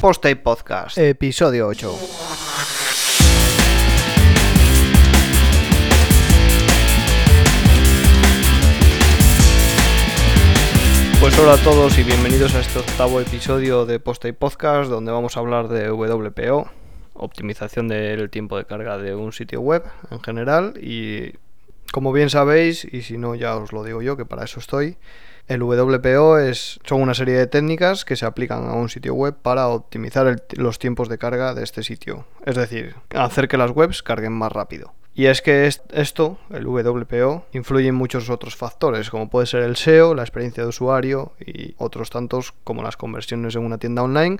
Post-Tape Podcast, episodio 8. Pues hola a todos y bienvenidos a este octavo episodio de Post-Tape Podcast, donde vamos a hablar de WPO, optimización del tiempo de carga de un sitio web en general y como bien sabéis, y si no ya os lo digo yo, que para eso estoy, el WPO es, son una serie de técnicas que se aplican a un sitio web para optimizar los tiempos de carga de este sitio. Es decir, hacer que las webs carguen más rápido. Y es que esto, el WPO, influye en muchos otros factores, como puede ser el SEO, la experiencia de usuario y otros tantos como las conversiones en una tienda online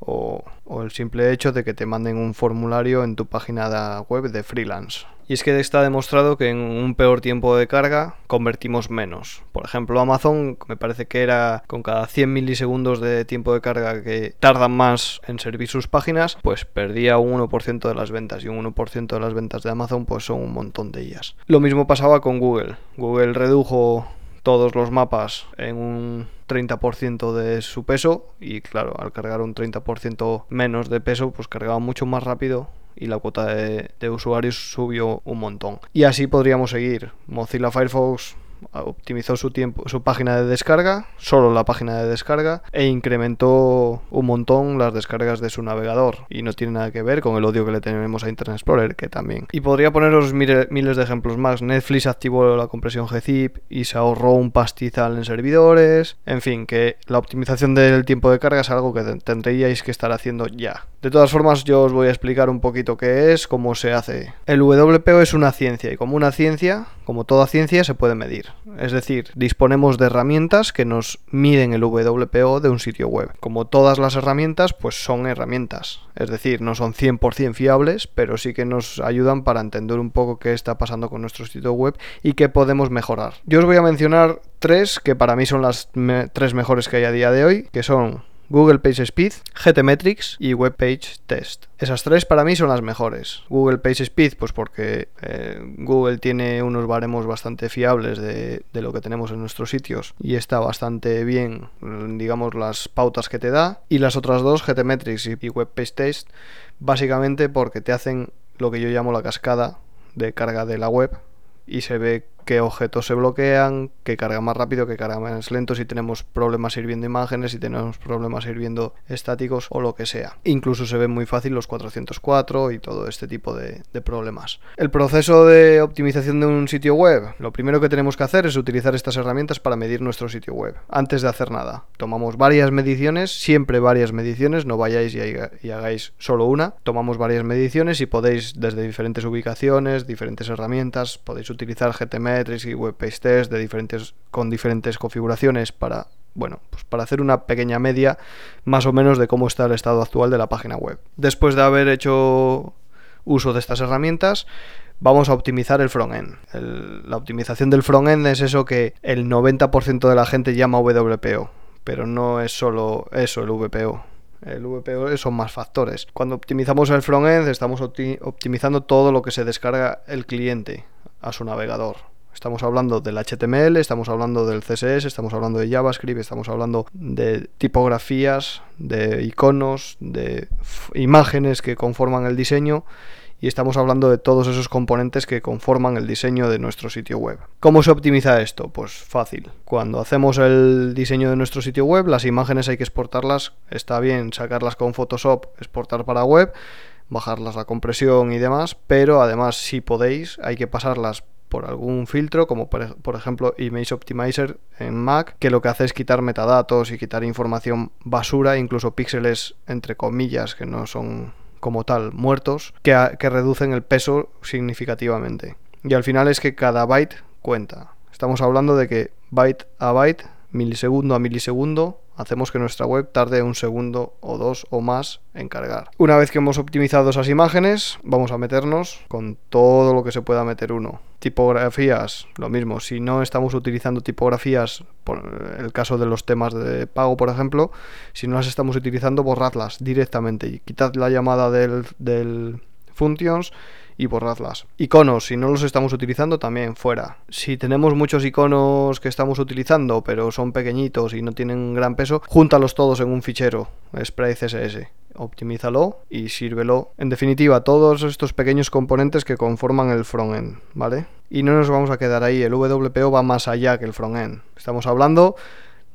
o, el simple hecho de que te manden un formulario en tu página web de freelance. Y es que está demostrado que en un peor tiempo de carga convertimos menos. Por ejemplo, Amazon me parece que era con cada 100 milisegundos de tiempo de carga que tardan más en servir sus páginas, pues perdía un 1% de las ventas y un 1% de las ventas de Amazon pues son un montón de ellas. Lo mismo pasaba con Google. Google redujo todos los mapas en un 30% de su peso y claro, al cargar un 30% menos de peso, pues cargaba mucho más rápido y la cuota de, de, usuarios subió un montón. Y así podríamos seguir. Mozilla Firefox optimizó su tiempo, su página de descarga, solo la página de descarga, e incrementó un montón las descargas de su navegador. Y no tiene nada que ver con el odio que le tenemos a Internet Explorer, que también. Y podría poneros miles de ejemplos más. Netflix activó la compresión gzip y se ahorró un pastizal en servidores. En fin, que la optimización del tiempo de carga es algo que tendríais que estar haciendo ya. De todas formas, yo os voy a explicar un poquito qué es, cómo se hace. El WPO es una ciencia y como una ciencia, como toda ciencia, se puede medir. Es decir, disponemos de herramientas que nos miden el WPO de un sitio web. Como todas las herramientas, pues son herramientas. Es decir, no son 100% fiables, pero sí que nos ayudan para entender un poco qué está pasando con nuestro sitio web y qué podemos mejorar. Yo os voy a mencionar tres que para mí son las tres mejores que hay a día de hoy, que son Google Page Speed, GTmetrix y Web Page Test. Esas tres para mí son las mejores. Google Page Speed, pues porque eh, Google tiene unos baremos bastante fiables de, lo que tenemos en nuestros sitios y está bastante bien, digamos, las pautas que te da. Y las otras dos, GTmetrix y Web Page Test, básicamente porque te hacen lo que yo llamo la cascada de carga de la web y se ve qué objetos se bloquean, qué carga más rápido, qué carga más lento, si tenemos problemas sirviendo imágenes, si tenemos problemas sirviendo estáticos o lo que sea. Incluso se ven muy fácil los 404 y todo este tipo de, problemas. El proceso de optimización de un sitio web, lo primero que tenemos que hacer es utilizar estas herramientas para medir nuestro sitio web. Antes de hacer nada, tomamos varias mediciones, siempre varias mediciones, no vayáis y hagáis solo una. Tomamos varias mediciones y podéis desde diferentes ubicaciones, diferentes herramientas, podéis utilizar GTM y web page test de diferentes, con diferentes configuraciones para, bueno, pues para hacer una pequeña media más o menos de cómo está el estado actual de la página web. Después de haber hecho uso de estas herramientas, vamos a optimizar el frontend. la optimización del frontend es eso que el 90% de la gente llama WPO, pero no es solo eso el VPO. El VPO son más factores. Cuando optimizamos el frontend estamos optimizando todo lo que se descarga el cliente a su navegador. Estamos hablando del HTML, estamos hablando del CSS, estamos hablando de JavaScript, estamos hablando de tipografías, de iconos, de imágenes que conforman el diseño y estamos hablando de todos esos componentes que conforman el diseño de nuestro sitio web. ¿Cómo se optimiza esto? Pues fácil. Cuando hacemos el diseño de nuestro sitio web, las imágenes hay que exportarlas, está bien sacarlas con Photoshop, exportar para web, bajarlas la compresión y demás, pero además si podéis hay que pasarlas por algún filtro, como por, ejemplo Image Optimizer en Mac, que lo que hace es quitar metadatos y quitar información basura, incluso píxeles entre comillas que no son como tal muertos, que, que reducen el peso significativamente. Y al final es que cada byte cuenta. Estamos hablando de que byte a byte, milisegundo a milisegundo, hacemos que nuestra web tarde un segundo o dos o más en cargar. Una vez que hemos optimizado esas imágenes, vamos a meternos con todo lo que se pueda meter uno. Tipografías, lo mismo. Si no estamos utilizando tipografías, por el caso de los temas de pago, por ejemplo, si no las estamos utilizando, borradlas directamente y quitad la llamada del, del functions y borradlas. Iconos, si no los estamos utilizando, también fuera. Si tenemos muchos iconos que estamos utilizando, pero son pequeñitos y no tienen gran peso, júntalos todos en un fichero, spray CSS. optimízalo y sírvelo. En definitiva, todos estos pequeños componentes que conforman el frontend, ¿vale? Y no nos vamos a quedar ahí, el WPO va más allá que el frontend. Estamos hablando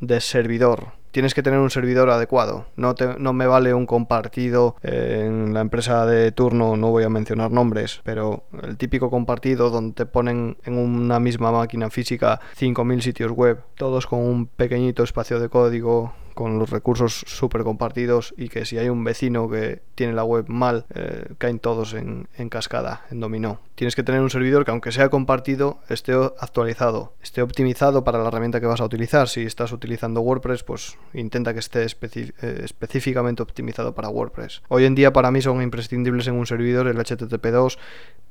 de servidor. Tienes que tener un servidor adecuado. No, no me vale un compartido en la empresa de turno, no voy a mencionar nombres, pero el típico compartido donde te ponen en una misma máquina física 5.000 sitios web, todos con un pequeñito espacio de código con los recursos súper compartidos y que si hay un vecino que tiene la web mal, eh, caen todos en, cascada, en dominó. Tienes que tener un servidor que aunque sea compartido, esté actualizado, esté optimizado para la herramienta que vas a utilizar. Si estás utilizando WordPress, pues intenta que esté eh, específicamente optimizado para WordPress. Hoy en día para mí son imprescindibles en un servidor el HTTP2,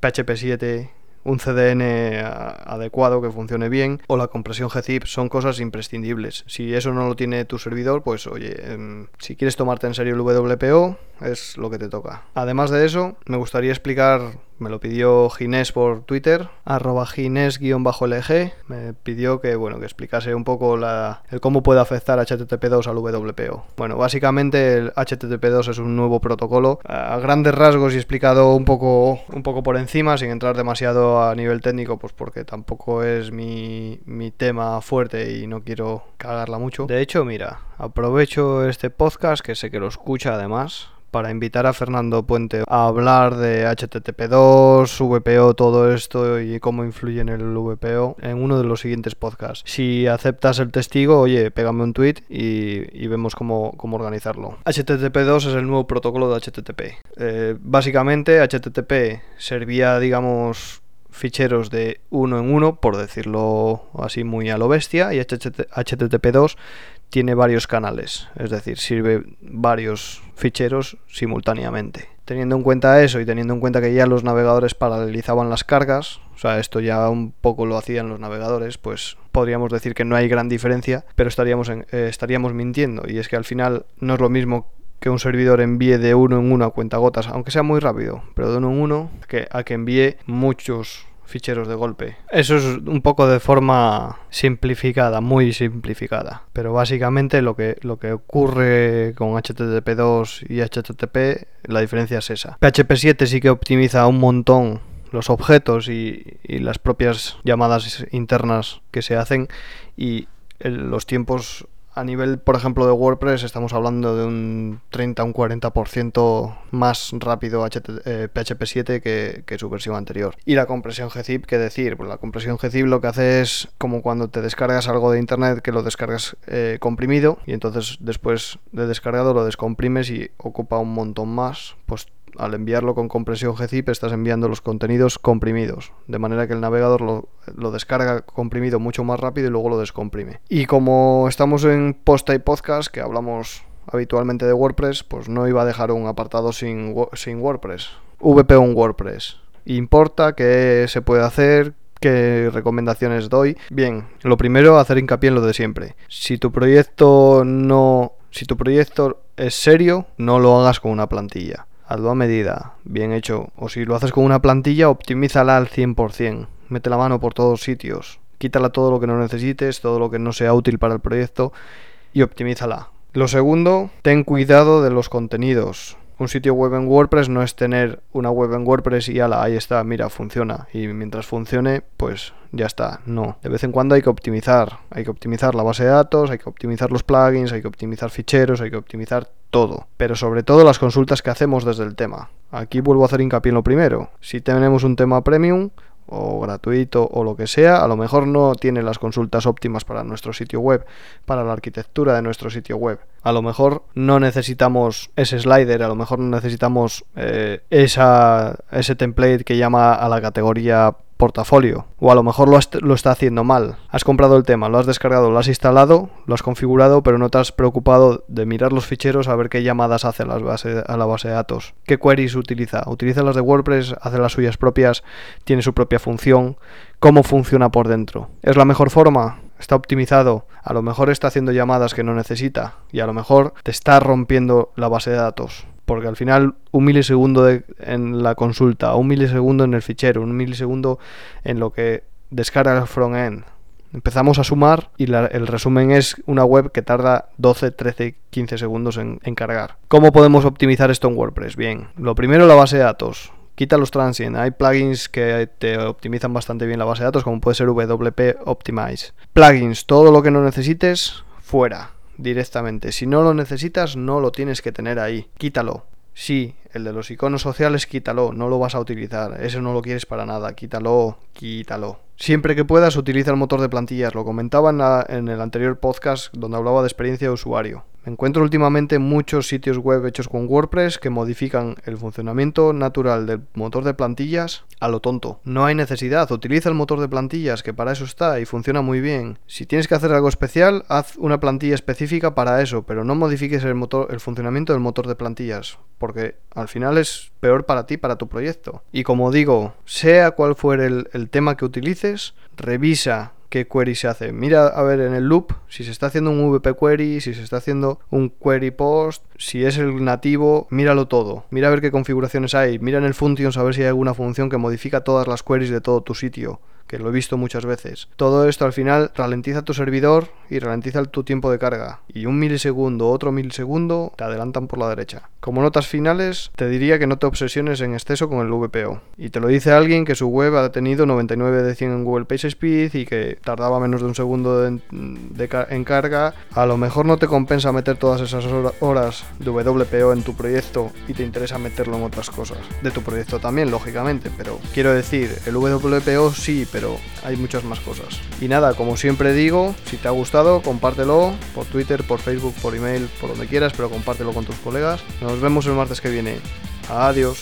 PHP 7, un CDN adecuado que funcione bien o la compresión gzip son cosas imprescindibles. Si eso no lo tiene tu servidor, pues oye, em, si quieres tomarte en serio el WPO, es lo que te toca. Además de eso, me gustaría explicar, me lo pidió Ginés por Twitter, arroba Ginés-LG, me pidió que, bueno, que explicase un poco la, el cómo puede afectar HTTP2 al WPO. Bueno, básicamente el HTTP2 es un nuevo protocolo, a grandes rasgos y explicado un poco, un poco por encima, sin entrar demasiado a nivel técnico, pues porque tampoco es mi, mi tema fuerte y no quiero cagarla mucho. De hecho, mira, aprovecho este podcast, que sé que lo escucha además, para invitar a Fernando Puente a hablar de HTTP2, VPO, todo esto y cómo influye en el VPO en uno de los siguientes podcasts. Si aceptas el testigo, oye, pégame un tweet y, vemos cómo, organizarlo. HTTP2 es el nuevo protocolo de HTTP. Eh, básicamente, HTTP servía, digamos, ficheros de uno en uno, por decirlo así muy a lo bestia, y HTTP2 tiene varios canales, es decir, sirve varios ficheros simultáneamente. Teniendo en cuenta eso y teniendo en cuenta que ya los navegadores paralelizaban las cargas, o sea, esto ya un poco lo hacían los navegadores, pues podríamos decir que no hay gran diferencia, pero estaríamos, eh, estaríamos mintiendo. Y es que al final no es lo mismo que un servidor envíe de uno en uno a cuentagotas, aunque sea muy rápido, pero de uno en uno, que a que envíe muchos ficheros de golpe. Eso es un poco de forma simplificada, muy simplificada. Pero básicamente lo que, lo que ocurre con HTTP2 y HTTP, la diferencia es esa. PHP 7 sí que optimiza un montón los objetos y, y las propias llamadas internas que se hacen y los tiempos a nivel, por ejemplo, de WordPress estamos hablando de un 30 un 40% más rápido PHP 7 que, que, su versión anterior. Y la compresión gzip, ¿qué decir? Pues la compresión gzip lo que hace es como cuando te descargas algo de internet que lo descargas eh, comprimido y entonces después de descargado lo descomprimes y ocupa un montón más. Pues al enviarlo con compresión gzip estás enviando los contenidos comprimidos, de manera que el navegador lo, descarga comprimido mucho más rápido y luego lo descomprime. Y como estamos en posta y podcast, que hablamos habitualmente de WordPress, pues no iba a dejar un apartado sin, WordPress. VP un WordPress. Importa qué se puede hacer, qué recomendaciones doy. Bien, lo primero, hacer hincapié en lo de siempre. Si tu proyecto no... Si tu proyecto es serio, no lo hagas con una plantilla hazlo a medida, bien hecho. O si lo haces con una plantilla, optimízala al 100%. Mete la mano por todos sitios. Quítala todo lo que no necesites, todo lo que no sea útil para el proyecto y optimízala. Lo segundo, ten cuidado de los contenidos. Un sitio web en WordPress no es tener una web en WordPress y ala, ahí está, mira, funciona. Y mientras funcione, pues ya está. No. De vez en cuando hay que optimizar. Hay que optimizar la base de datos, hay que optimizar los plugins, hay que optimizar ficheros, hay que optimizar todo. Pero sobre todo las consultas que hacemos desde el tema. Aquí vuelvo a hacer hincapié en lo primero. Si tenemos un tema premium, o gratuito o lo que sea, a lo mejor no tiene las consultas óptimas para nuestro sitio web, para la arquitectura de nuestro sitio web. A lo mejor no necesitamos ese slider, a lo mejor no necesitamos eh, esa, ese template que llama a la categoría portafolio. O a lo mejor lo, está haciendo mal. Has comprado el tema, lo has descargado, lo has instalado, lo has configurado, pero no te has preocupado de mirar los ficheros a ver qué llamadas hace a la base, a la base de datos. ¿Qué queries utiliza? ¿Utiliza las de WordPress? ¿Hace las suyas propias? ¿Tiene su propia función? ¿Cómo funciona por dentro? ¿Es la mejor forma? está optimizado, a lo mejor está haciendo llamadas que no necesita y a lo mejor te está rompiendo la base de datos porque al final un milisegundo en la consulta, un milisegundo en el fichero, un milisegundo en lo que descarga el front-end, Empezamos a sumar y el resumen es una web que tarda 12, 13, 15 segundos en, en cargar. ¿Cómo podemos optimizar esto en WordPress? Bien, lo primero la base de datos quita los transient. Hay plugins que te optimizan bastante bien la base de datos, como puede ser WP Optimize. Plugins, todo lo que no necesites, fuera directamente. Si no lo necesitas, no lo tienes que tener ahí. Quítalo. Sí, el de los iconos sociales, quítalo, no lo vas a utilizar, eso no lo quieres para nada, quítalo, quítalo. Siempre que puedas, utiliza el motor de plantillas, lo comentaba en, el anterior podcast donde hablaba de experiencia de usuario. Me encuentro últimamente muchos sitios web hechos con WordPress que modifican el funcionamiento natural del motor de plantillas a lo tonto. No hay necesidad, utiliza el motor de plantillas que para eso está y funciona muy bien. Si tienes que hacer algo especial, haz una plantilla específica para eso, pero no modifiques el, motor, el funcionamiento del motor de plantillas, porque al final es peor para ti, para tu proyecto. Y como digo, sea cual fuere el, el tema que utilices, revisa qué query se hace. Mira a ver en el loop si se está haciendo un VP query, si se está haciendo un query post, si es el nativo, míralo todo. Mira a ver qué configuraciones hay. Mira en el functions a ver si hay alguna función que modifica todas las queries de todo tu sitio que lo he visto muchas veces. Todo esto al final ralentiza tu servidor y ralentiza tu tiempo de carga. Y un milisegundo, otro milisegundo, te adelantan por la derecha. Como notas finales, te diría que no te obsesiones en exceso con el VPO. Y te lo dice alguien que su web ha tenido 99 de 100 en Google PageSpeed y que tardaba menos de un segundo en carga. A lo mejor no te compensa meter todas esas horas de WPO en tu proyecto y te interesa meterlo en otras cosas. De tu proyecto también, lógicamente, pero quiero decir, el WPO sí, pero hay muchas más cosas. Y nada, como siempre digo, si te ha gustado, compártelo por Twitter, por Facebook, por email, por donde quieras, pero compártelo con tus colegas. Nos vemos el martes que viene. Adiós.